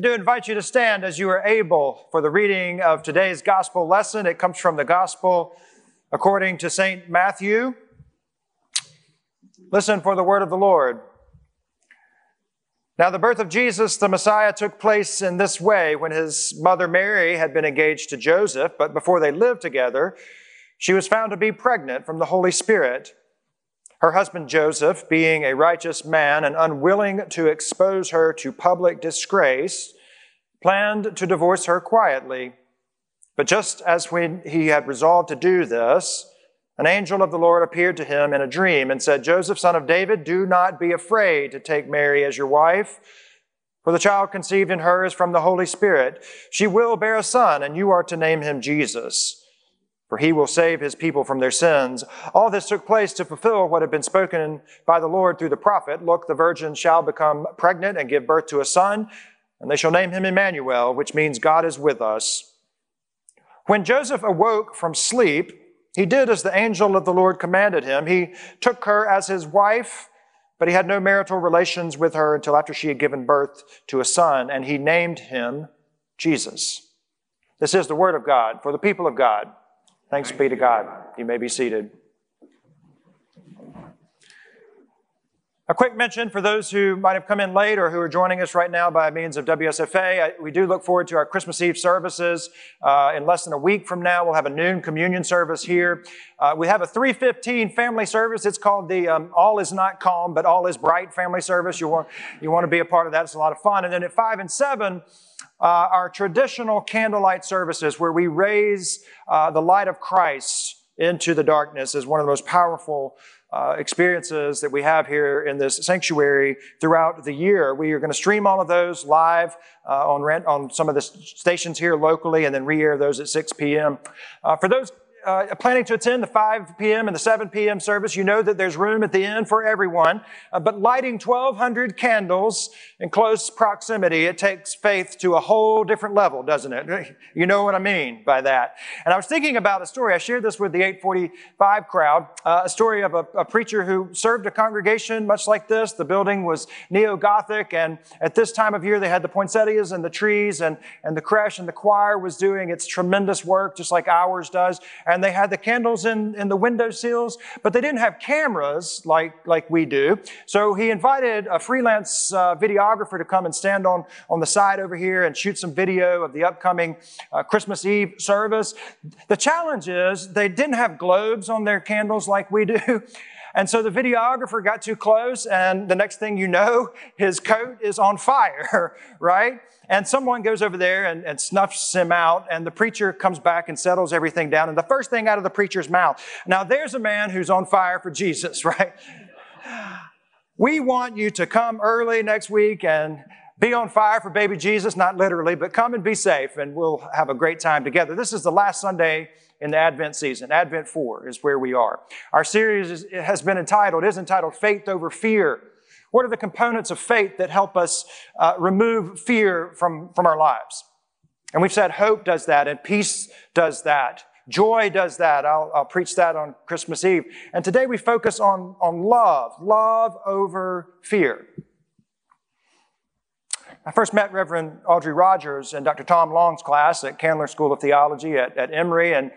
I do invite you to stand as you are able for the reading of today's gospel lesson. It comes from the gospel according to St. Matthew. Listen for the word of the Lord. Now, the birth of Jesus, the Messiah, took place in this way when his mother Mary had been engaged to Joseph, but before they lived together, she was found to be pregnant from the Holy Spirit. Her husband Joseph, being a righteous man and unwilling to expose her to public disgrace, planned to divorce her quietly. But just as when he had resolved to do this, an angel of the Lord appeared to him in a dream and said, Joseph, son of David, do not be afraid to take Mary as your wife, for the child conceived in her is from the Holy Spirit. She will bear a son, and you are to name him Jesus for he will save his people from their sins. All this took place to fulfill what had been spoken by the Lord through the prophet. Look, the virgin shall become pregnant and give birth to a son, and they shall name him Emmanuel, which means God is with us. When Joseph awoke from sleep, he did as the angel of the Lord commanded him. He took her as his wife, but he had no marital relations with her until after she had given birth to a son, and he named him Jesus. This is the word of God for the people of God. Thanks be to God. You may be seated. A quick mention for those who might have come in late or who are joining us right now by means of WSFA. we do look forward to our Christmas Eve services. Uh, in less than a week from now, we'll have a noon communion service here. Uh, we have a 315 family service. It's called the um, All Is Not Calm, but All Is Bright family service. You want, you want to be a part of that. It's a lot of fun. And then at 5 and 7, uh, our traditional candlelight services where we raise uh, the light of Christ into the darkness is one of the most powerful uh, experiences that we have here in this sanctuary throughout the year. We are going to stream all of those live uh, on rent on some of the stations here locally, and then re-air those at 6 p.m. Uh, for those uh, planning to attend the 5 p.m. and the 7 p.m. service, you know that there's room at the end for everyone. Uh, but lighting 1,200 candles in close proximity, it takes faith to a whole different level, doesn't it? You know what I mean by that. And I was thinking about a story. I shared this with the 845 crowd, uh, a story of a, a preacher who served a congregation much like this. The building was neo-Gothic, and at this time of year, they had the poinsettias and the trees, and, and the creche and the choir was doing its tremendous work, just like ours does and they had the candles in, in the window sills, but they didn't have cameras like, like we do. So he invited a freelance uh, videographer to come and stand on, on the side over here and shoot some video of the upcoming uh, Christmas Eve service. The challenge is they didn't have globes on their candles like we do. And so the videographer got too close, and the next thing you know, his coat is on fire, right? And someone goes over there and, and, snuffs him out, and the preacher comes back and settles everything down. And the first thing out of the preacher's mouth now, there's a man who's on fire for Jesus, right? We want you to come early next week and be on fire for baby Jesus, not literally, but come and be safe, and we'll have a great time together. This is the last Sunday in the Advent season. Advent 4 is where we are. Our series is, has been entitled, is entitled Faith Over Fear. What are the components of faith that help us uh, remove fear from, from our lives? And we've said hope does that and peace does that. Joy does that. I'll, I'll preach that on Christmas Eve. And today we focus on, on love, love over fear. I first met Reverend Audrey Rogers in Dr. Tom Long's class at Candler School of Theology at, at Emory. And,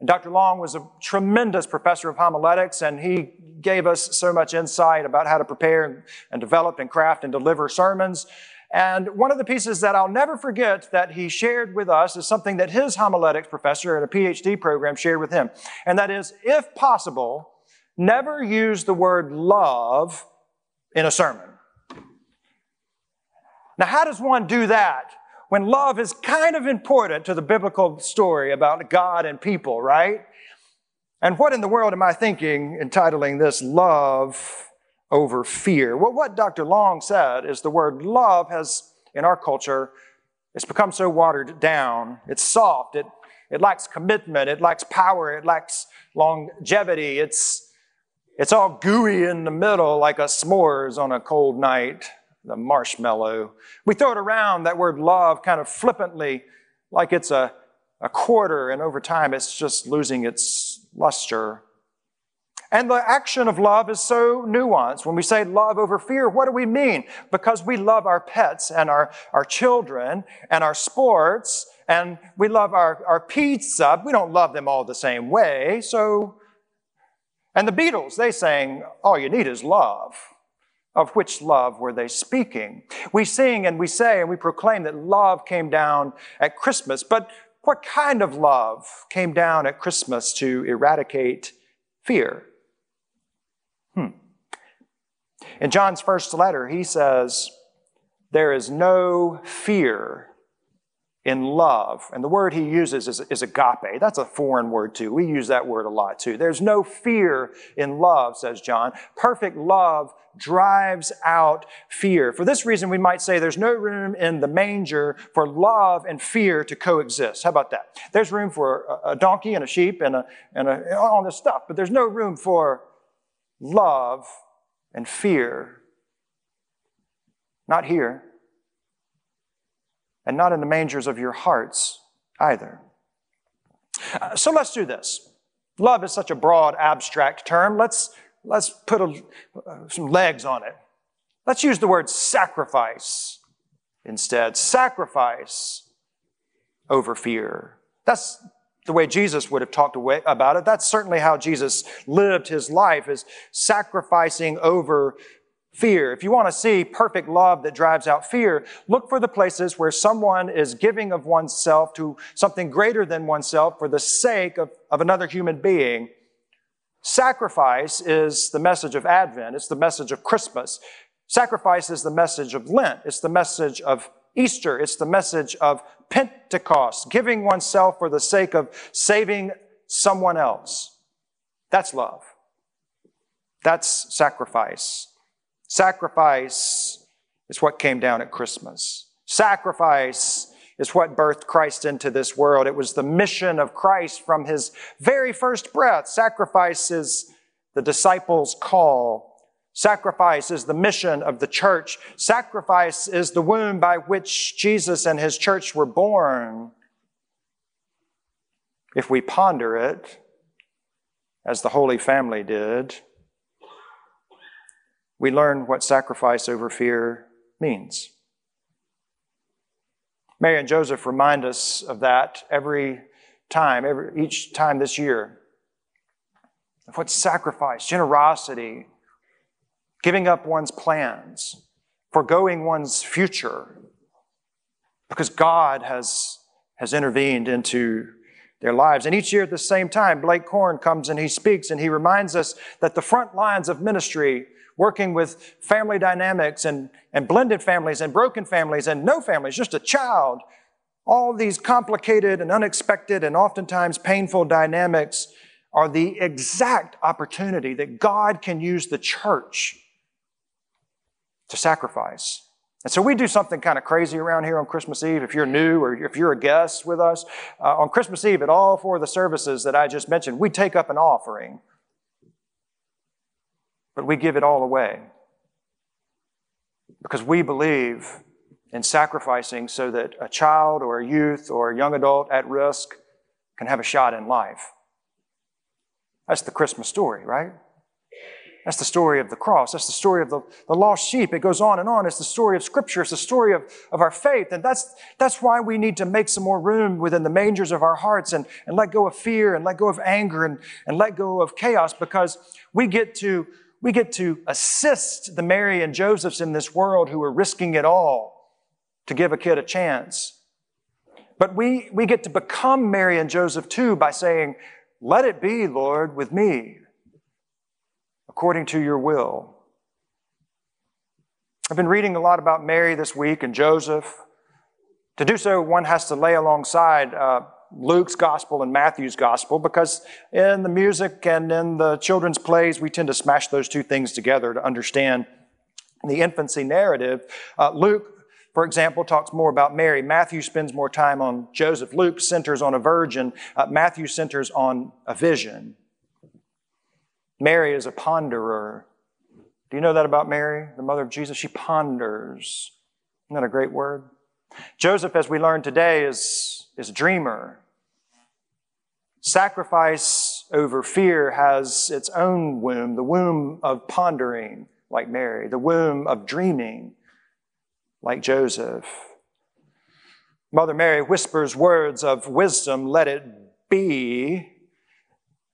and Dr. Long was a tremendous professor of homiletics, and he gave us so much insight about how to prepare and develop and craft and deliver sermons. And one of the pieces that I'll never forget that he shared with us is something that his homiletics professor at a PhD program shared with him. And that is, if possible, never use the word love in a sermon. Now, how does one do that when love is kind of important to the biblical story about God and people, right? And what in the world am I thinking entitling this love over fear? Well, what Dr. Long said is the word love has, in our culture, it's become so watered down. It's soft. It, it lacks commitment. It lacks power. It lacks longevity. It's, it's all gooey in the middle like a s'mores on a cold night the marshmallow. We throw it around, that word love, kind of flippantly, like it's a, a quarter, and over time it's just losing its luster. And the action of love is so nuanced. When we say love over fear, what do we mean? Because we love our pets and our, our children and our sports and we love our, our pizza. We don't love them all the same way. So, and the Beatles, they sang, all you need is love. Of which love were they speaking? We sing and we say and we proclaim that love came down at Christmas, but what kind of love came down at Christmas to eradicate fear? Hmm. In John's first letter, he says, There is no fear in love. And the word he uses is, is, agape. That's a foreign word too. We use that word a lot too. There's no fear in love, says John. Perfect love drives out fear. For this reason, we might say there's no room in the manger for love and fear to coexist. How about that? There's room for a, donkey and a sheep and, a, and a, all this stuff, but there's no room for love and fear. Not here. And not in the mangers of your hearts either. Uh, so let's do this. Love is such a broad, abstract term. Let's, let's put a, uh, some legs on it. Let's use the word sacrifice instead. Sacrifice over fear. That's the way Jesus would have talked about it. That's certainly how Jesus lived his life, is sacrificing over fear. If you want to see perfect love that drives out fear, look for the places where someone is giving of oneself to something greater than oneself for the sake of, of another human being. Sacrifice is the message of Advent. It's the message of Christmas. Sacrifice is the message of Lent. It's the message of Easter. It's the message of Pentecost, giving oneself for the sake of saving someone else. That's love. That's sacrifice. Sacrifice is what came down at Christmas. Sacrifice is what birthed Christ into this world. It was the mission of Christ from his very first breath. Sacrifice is the disciples' call Sacrifice is the mission of the church. Sacrifice is the womb by which Jesus and his church were born. If we ponder it, as the Holy Family did, we learn what sacrifice over fear means. Mary and Joseph remind us of that every time, every, each time this year. Of what sacrifice, generosity, giving up one's plans, foregoing one's future, because God has, has intervened into their lives. And each year at the same time, Blake Horne comes and he speaks and he reminds us that the front lines of ministry, working with family dynamics and, and blended families and broken families and no families, just a child, all these complicated and unexpected and oftentimes painful dynamics are the exact opportunity that God can use the church to sacrifice. And so we do something kind of crazy around here on Christmas Eve. If you're new or if you're a guest with us, uh, on Christmas Eve at all four of the services that I just mentioned, we take up an offering. But we give it all away. Because we believe in sacrificing so that a child or a youth or a young adult at risk can have a shot in life. That's the Christmas story, right? That's the story of the cross. That's the story of the, the lost sheep. It goes on and on. It's the story of Scripture. It's the story of, of our faith. And that's, that's why we need to make some more room within the mangers of our hearts and, and let go of fear and let go of anger and, and let go of chaos because we get to, we get to assist the Mary and Josephs in this world who are risking it all to give a kid a chance. But we, we get to become Mary and Joseph too by saying, let it be, Lord, with me according to your will. I've been reading a lot about Mary this week and Joseph. To do so, one has to lay alongside uh, Luke's gospel and Matthew's gospel because in the music and in the children's plays, we tend to smash those two things together to understand the infancy narrative. Uh, Luke, for example, talks more about Mary. Matthew spends more time on Joseph. Luke centers on a virgin. Uh, Matthew centers on a vision. Mary is a ponderer. Do you know that about Mary, the mother of Jesus? She ponders. Isn't that a great word? Joseph, as we learned today, is, is a dreamer. Sacrifice over fear has its own womb, the womb of pondering, like Mary, the womb of dreaming, like Joseph. Mother Mary whispers words of wisdom, let it be.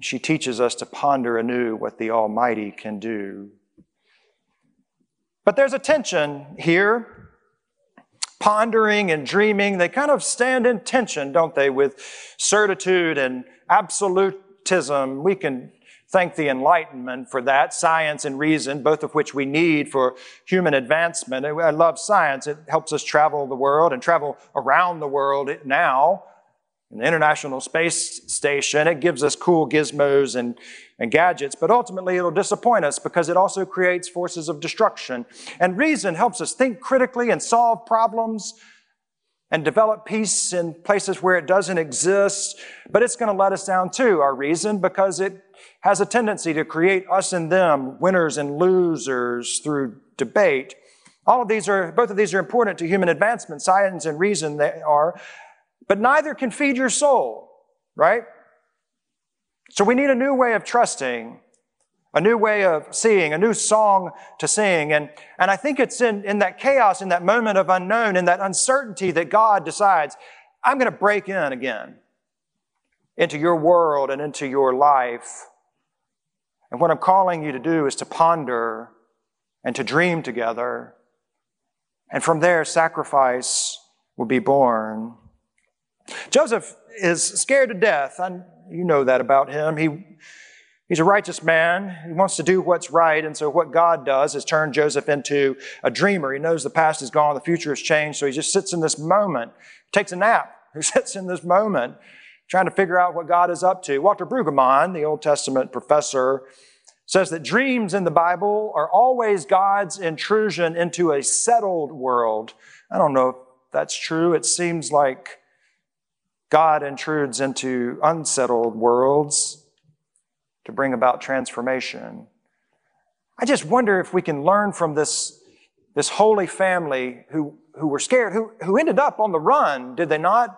She teaches us to ponder anew what the Almighty can do. But there's a tension here. Pondering and dreaming, they kind of stand in tension, don't they, with certitude and absolutism. We can thank the Enlightenment for that, science and reason, both of which we need for human advancement. I love science. It helps us travel the world and travel around the world now. In the International Space Station, it gives us cool gizmos and, and gadgets, but ultimately it'll disappoint us because it also creates forces of destruction. And reason helps us think critically and solve problems and develop peace in places where it doesn't exist, but it's going to let us down too, our reason, because it has a tendency to create us and them, winners and losers through debate. All of these are, both of these are important to human advancement. Science and reason they are, but neither can feed your soul, right? So we need a new way of trusting a new way of seeing, a new song to sing. And, and I think it's in, in that chaos, in that moment of unknown, in that uncertainty that God decides, I'm going to break in again into your world and into your life. And what I'm calling you to do is to ponder and to dream together. And from there, sacrifice will be born. Joseph is scared to death. I, you know that about him. He He's a righteous man. He wants to do what's right. And so what God does is turn Joseph into a dreamer. He knows the past is gone, the future has changed. So he just sits in this moment, takes a nap. He sits in this moment trying to figure out what God is up to. Walter Brueggemann, the Old Testament professor, says that dreams in the Bible are always God's intrusion into a settled world. I don't know if that's true. It seems like God intrudes into unsettled worlds to bring about transformation. I just wonder if we can learn from this, this holy family who, who were scared, who, who ended up on the run, did they not?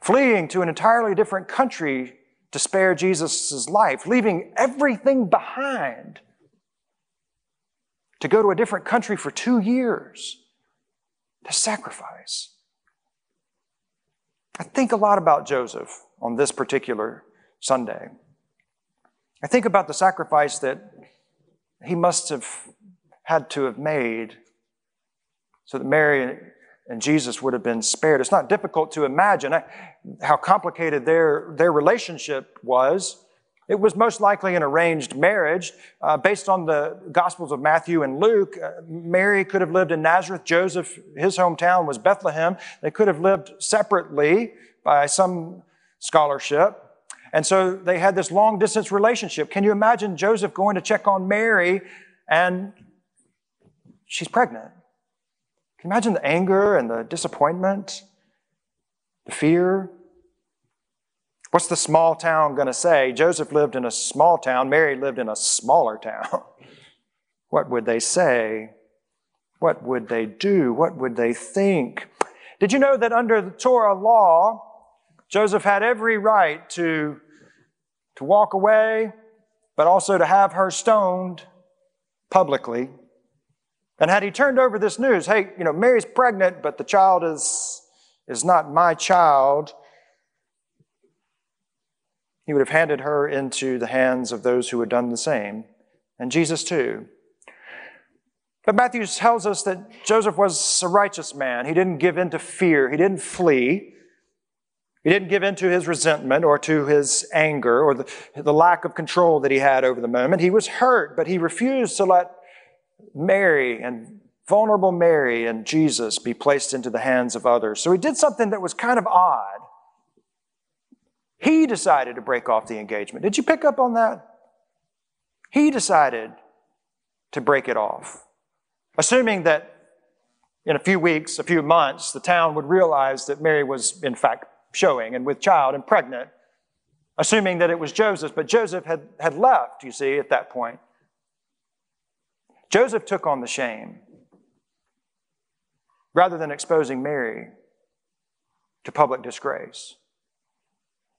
Fleeing to an entirely different country to spare Jesus' life, leaving everything behind to go to a different country for two years to sacrifice. I think a lot about Joseph on this particular Sunday. I think about the sacrifice that he must have had to have made so that Mary and Jesus would have been spared. It's not difficult to imagine uh, how complicated their, their relationship was. It was most likely an arranged marriage. Uh, based on the Gospels of Matthew and Luke, uh, Mary could have lived in Nazareth. Joseph, his hometown was Bethlehem. They could have lived separately by some scholarship. And so they had this long distance relationship. Can you imagine Joseph going to check on Mary and she's pregnant? Can you imagine the anger and the disappointment, the fear? What's the small town going to say? Joseph lived in a small town, Mary lived in a smaller town. what would they say? What would they do? What would they think? Did you know that under the Torah law, Joseph had every right to to walk away, but also to have her stoned publicly. And had he turned over this news, hey, you know, Mary's pregnant, but the child is, is not my child, he would have handed her into the hands of those who had done the same, and Jesus too. But Matthew tells us that Joseph was a righteous man. He didn't give in to fear, he didn't flee. He didn't give in to his resentment or to his anger or the, the lack of control that he had over the moment. He was hurt, but he refused to let Mary and vulnerable Mary and Jesus be placed into the hands of others. So he did something that was kind of odd. He decided to break off the engagement. Did you pick up on that? He decided to break it off, assuming that in a few weeks, a few months, the town would realize that Mary was, in fact, showing and with child and pregnant, assuming that it was Joseph, but Joseph had, had left, you see, at that point. Joseph took on the shame rather than exposing Mary to public disgrace.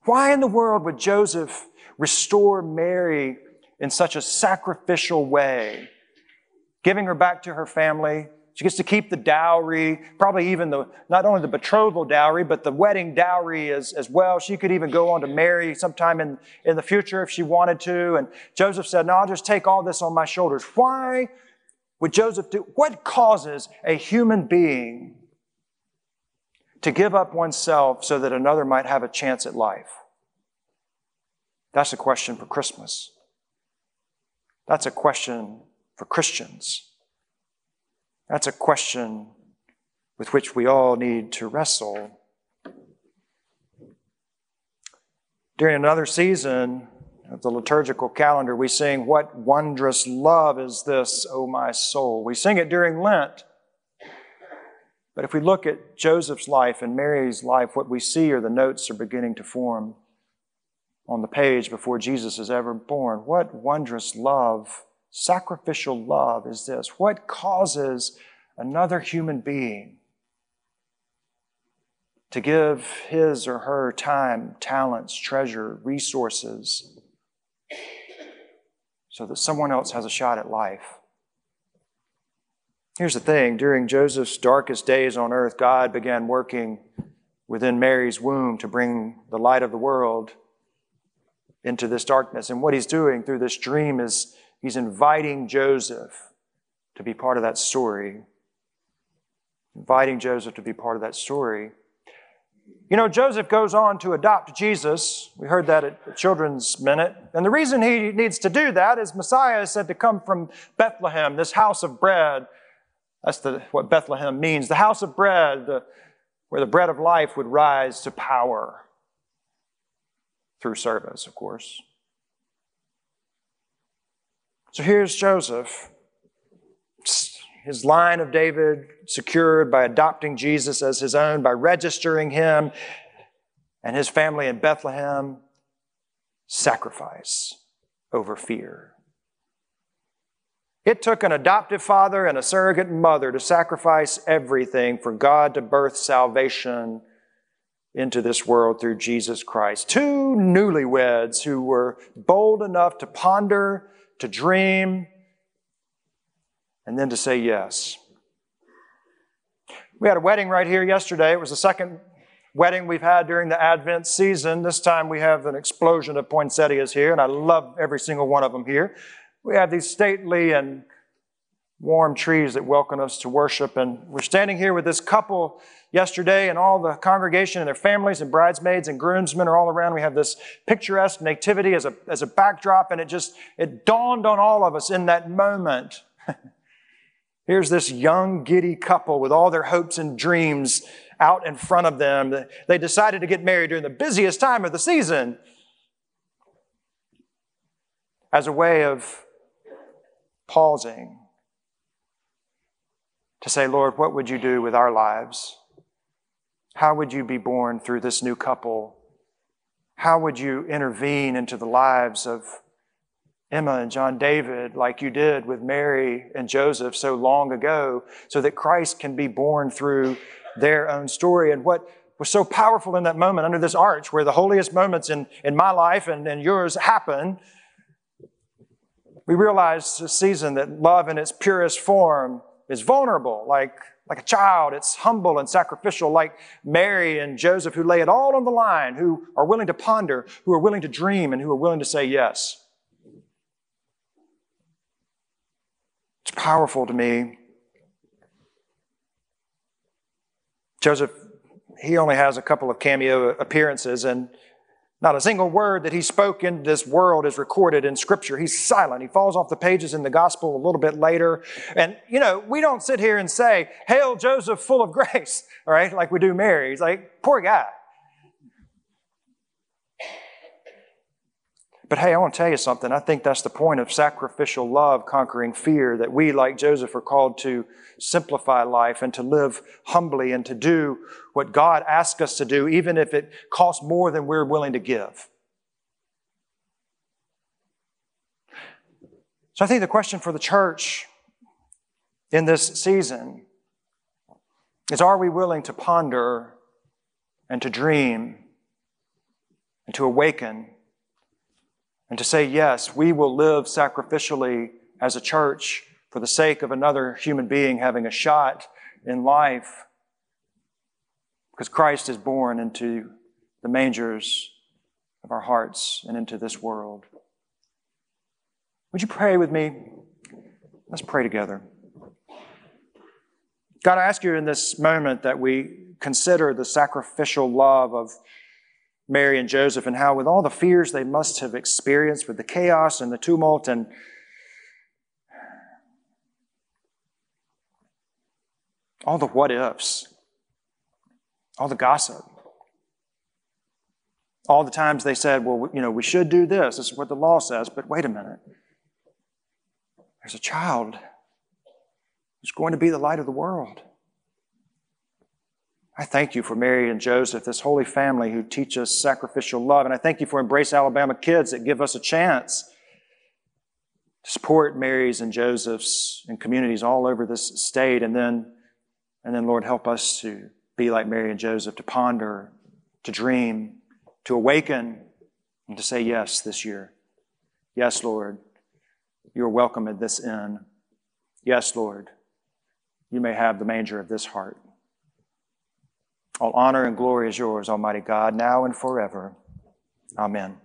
Why in the world would Joseph restore Mary in such a sacrificial way, giving her back to her family? She gets to keep the dowry, probably even the, not only the betrothal dowry, but the wedding dowry as, as well. She could even go on to marry sometime in, in the future if she wanted to. And Joseph said, No, I'll just take all this on my shoulders. Why would Joseph do? What causes a human being to give up oneself so that another might have a chance at life? That's a question for Christmas. That's a question for Christians. That's a question with which we all need to wrestle. During another season of the liturgical calendar, we sing, What wondrous love is this, O my soul? We sing it during Lent. But if we look at Joseph's life and Mary's life, what we see are the notes are beginning to form on the page before Jesus is ever born. What wondrous love Sacrificial love is this what causes another human being to give his or her time, talents, treasure, resources, so that someone else has a shot at life? Here's the thing during Joseph's darkest days on earth, God began working within Mary's womb to bring the light of the world into this darkness. And what he's doing through this dream is He's inviting Joseph to be part of that story. Inviting Joseph to be part of that story. You know, Joseph goes on to adopt Jesus. We heard that at Children's Minute. And the reason he needs to do that is Messiah is said to come from Bethlehem, this house of bread. That's the, what Bethlehem means the house of bread, the, where the bread of life would rise to power through service, of course. So here's Joseph, his line of David secured by adopting Jesus as his own, by registering him and his family in Bethlehem. Sacrifice over fear. It took an adoptive father and a surrogate mother to sacrifice everything for God to birth salvation into this world through Jesus Christ. Two newlyweds who were bold enough to ponder to dream, and then to say yes. We had a wedding right here yesterday. It was the second wedding we've had during the Advent season. This time we have an explosion of poinsettias here, and I love every single one of them here. We have these stately and warm trees that welcome us to worship, and we're standing here with this couple yesterday, and all the congregation and their families and bridesmaids and groomsmen are all around. We have this picturesque nativity as a, as a backdrop, and it just, it dawned on all of us in that moment. Here's this young, giddy couple with all their hopes and dreams out in front of them. They decided to get married during the busiest time of the season as a way of pausing to say, Lord, what would you do with our lives? How would you be born through this new couple? How would you intervene into the lives of Emma and John David like you did with Mary and Joseph so long ago so that Christ can be born through their own story? And what was so powerful in that moment under this arch where the holiest moments in, in my life and, and yours happen, we realize this season that love in its purest form is vulnerable, like like a child, it's humble and sacrificial, like Mary and Joseph, who lay it all on the line, who are willing to ponder, who are willing to dream, and who are willing to say yes. It's powerful to me. Joseph, he only has a couple of cameo appearances, and not a single word that he spoke in this world is recorded in Scripture. He's silent. He falls off the pages in the gospel a little bit later. And, you know, we don't sit here and say, Hail Joseph, full of grace, all right, like we do Mary. He's like, poor guy. But hey, I want to tell you something. I think that's the point of sacrificial love conquering fear, that we, like Joseph, are called to simplify life and to live humbly and to do what God asks us to do, even if it costs more than we're willing to give. So I think the question for the church in this season is are we willing to ponder and to dream and to awaken and to say, yes, we will live sacrificially as a church for the sake of another human being having a shot in life because Christ is born into the mangers of our hearts and into this world. Would you pray with me? Let's pray together. God, I ask you in this moment that we consider the sacrificial love of Mary and Joseph and how, with all the fears they must have experienced, with the chaos and the tumult and all the what ifs, all the gossip, all the times they said, well, you know, we should do this. This is what the law says. But wait a minute. There's a child who's going to be the light of the world. I thank you for Mary and Joseph, this holy family who teach us sacrificial love. And I thank you for Embrace Alabama kids that give us a chance to support Mary's and Joseph's and communities all over this state. And then, and then, Lord, help us to be like Mary and Joseph, to ponder, to dream, to awaken, and to say yes this year. Yes, Lord, you are welcome at this inn. Yes, Lord, you may have the manger of this heart. All honor and glory is yours, Almighty God, now and forever. Amen.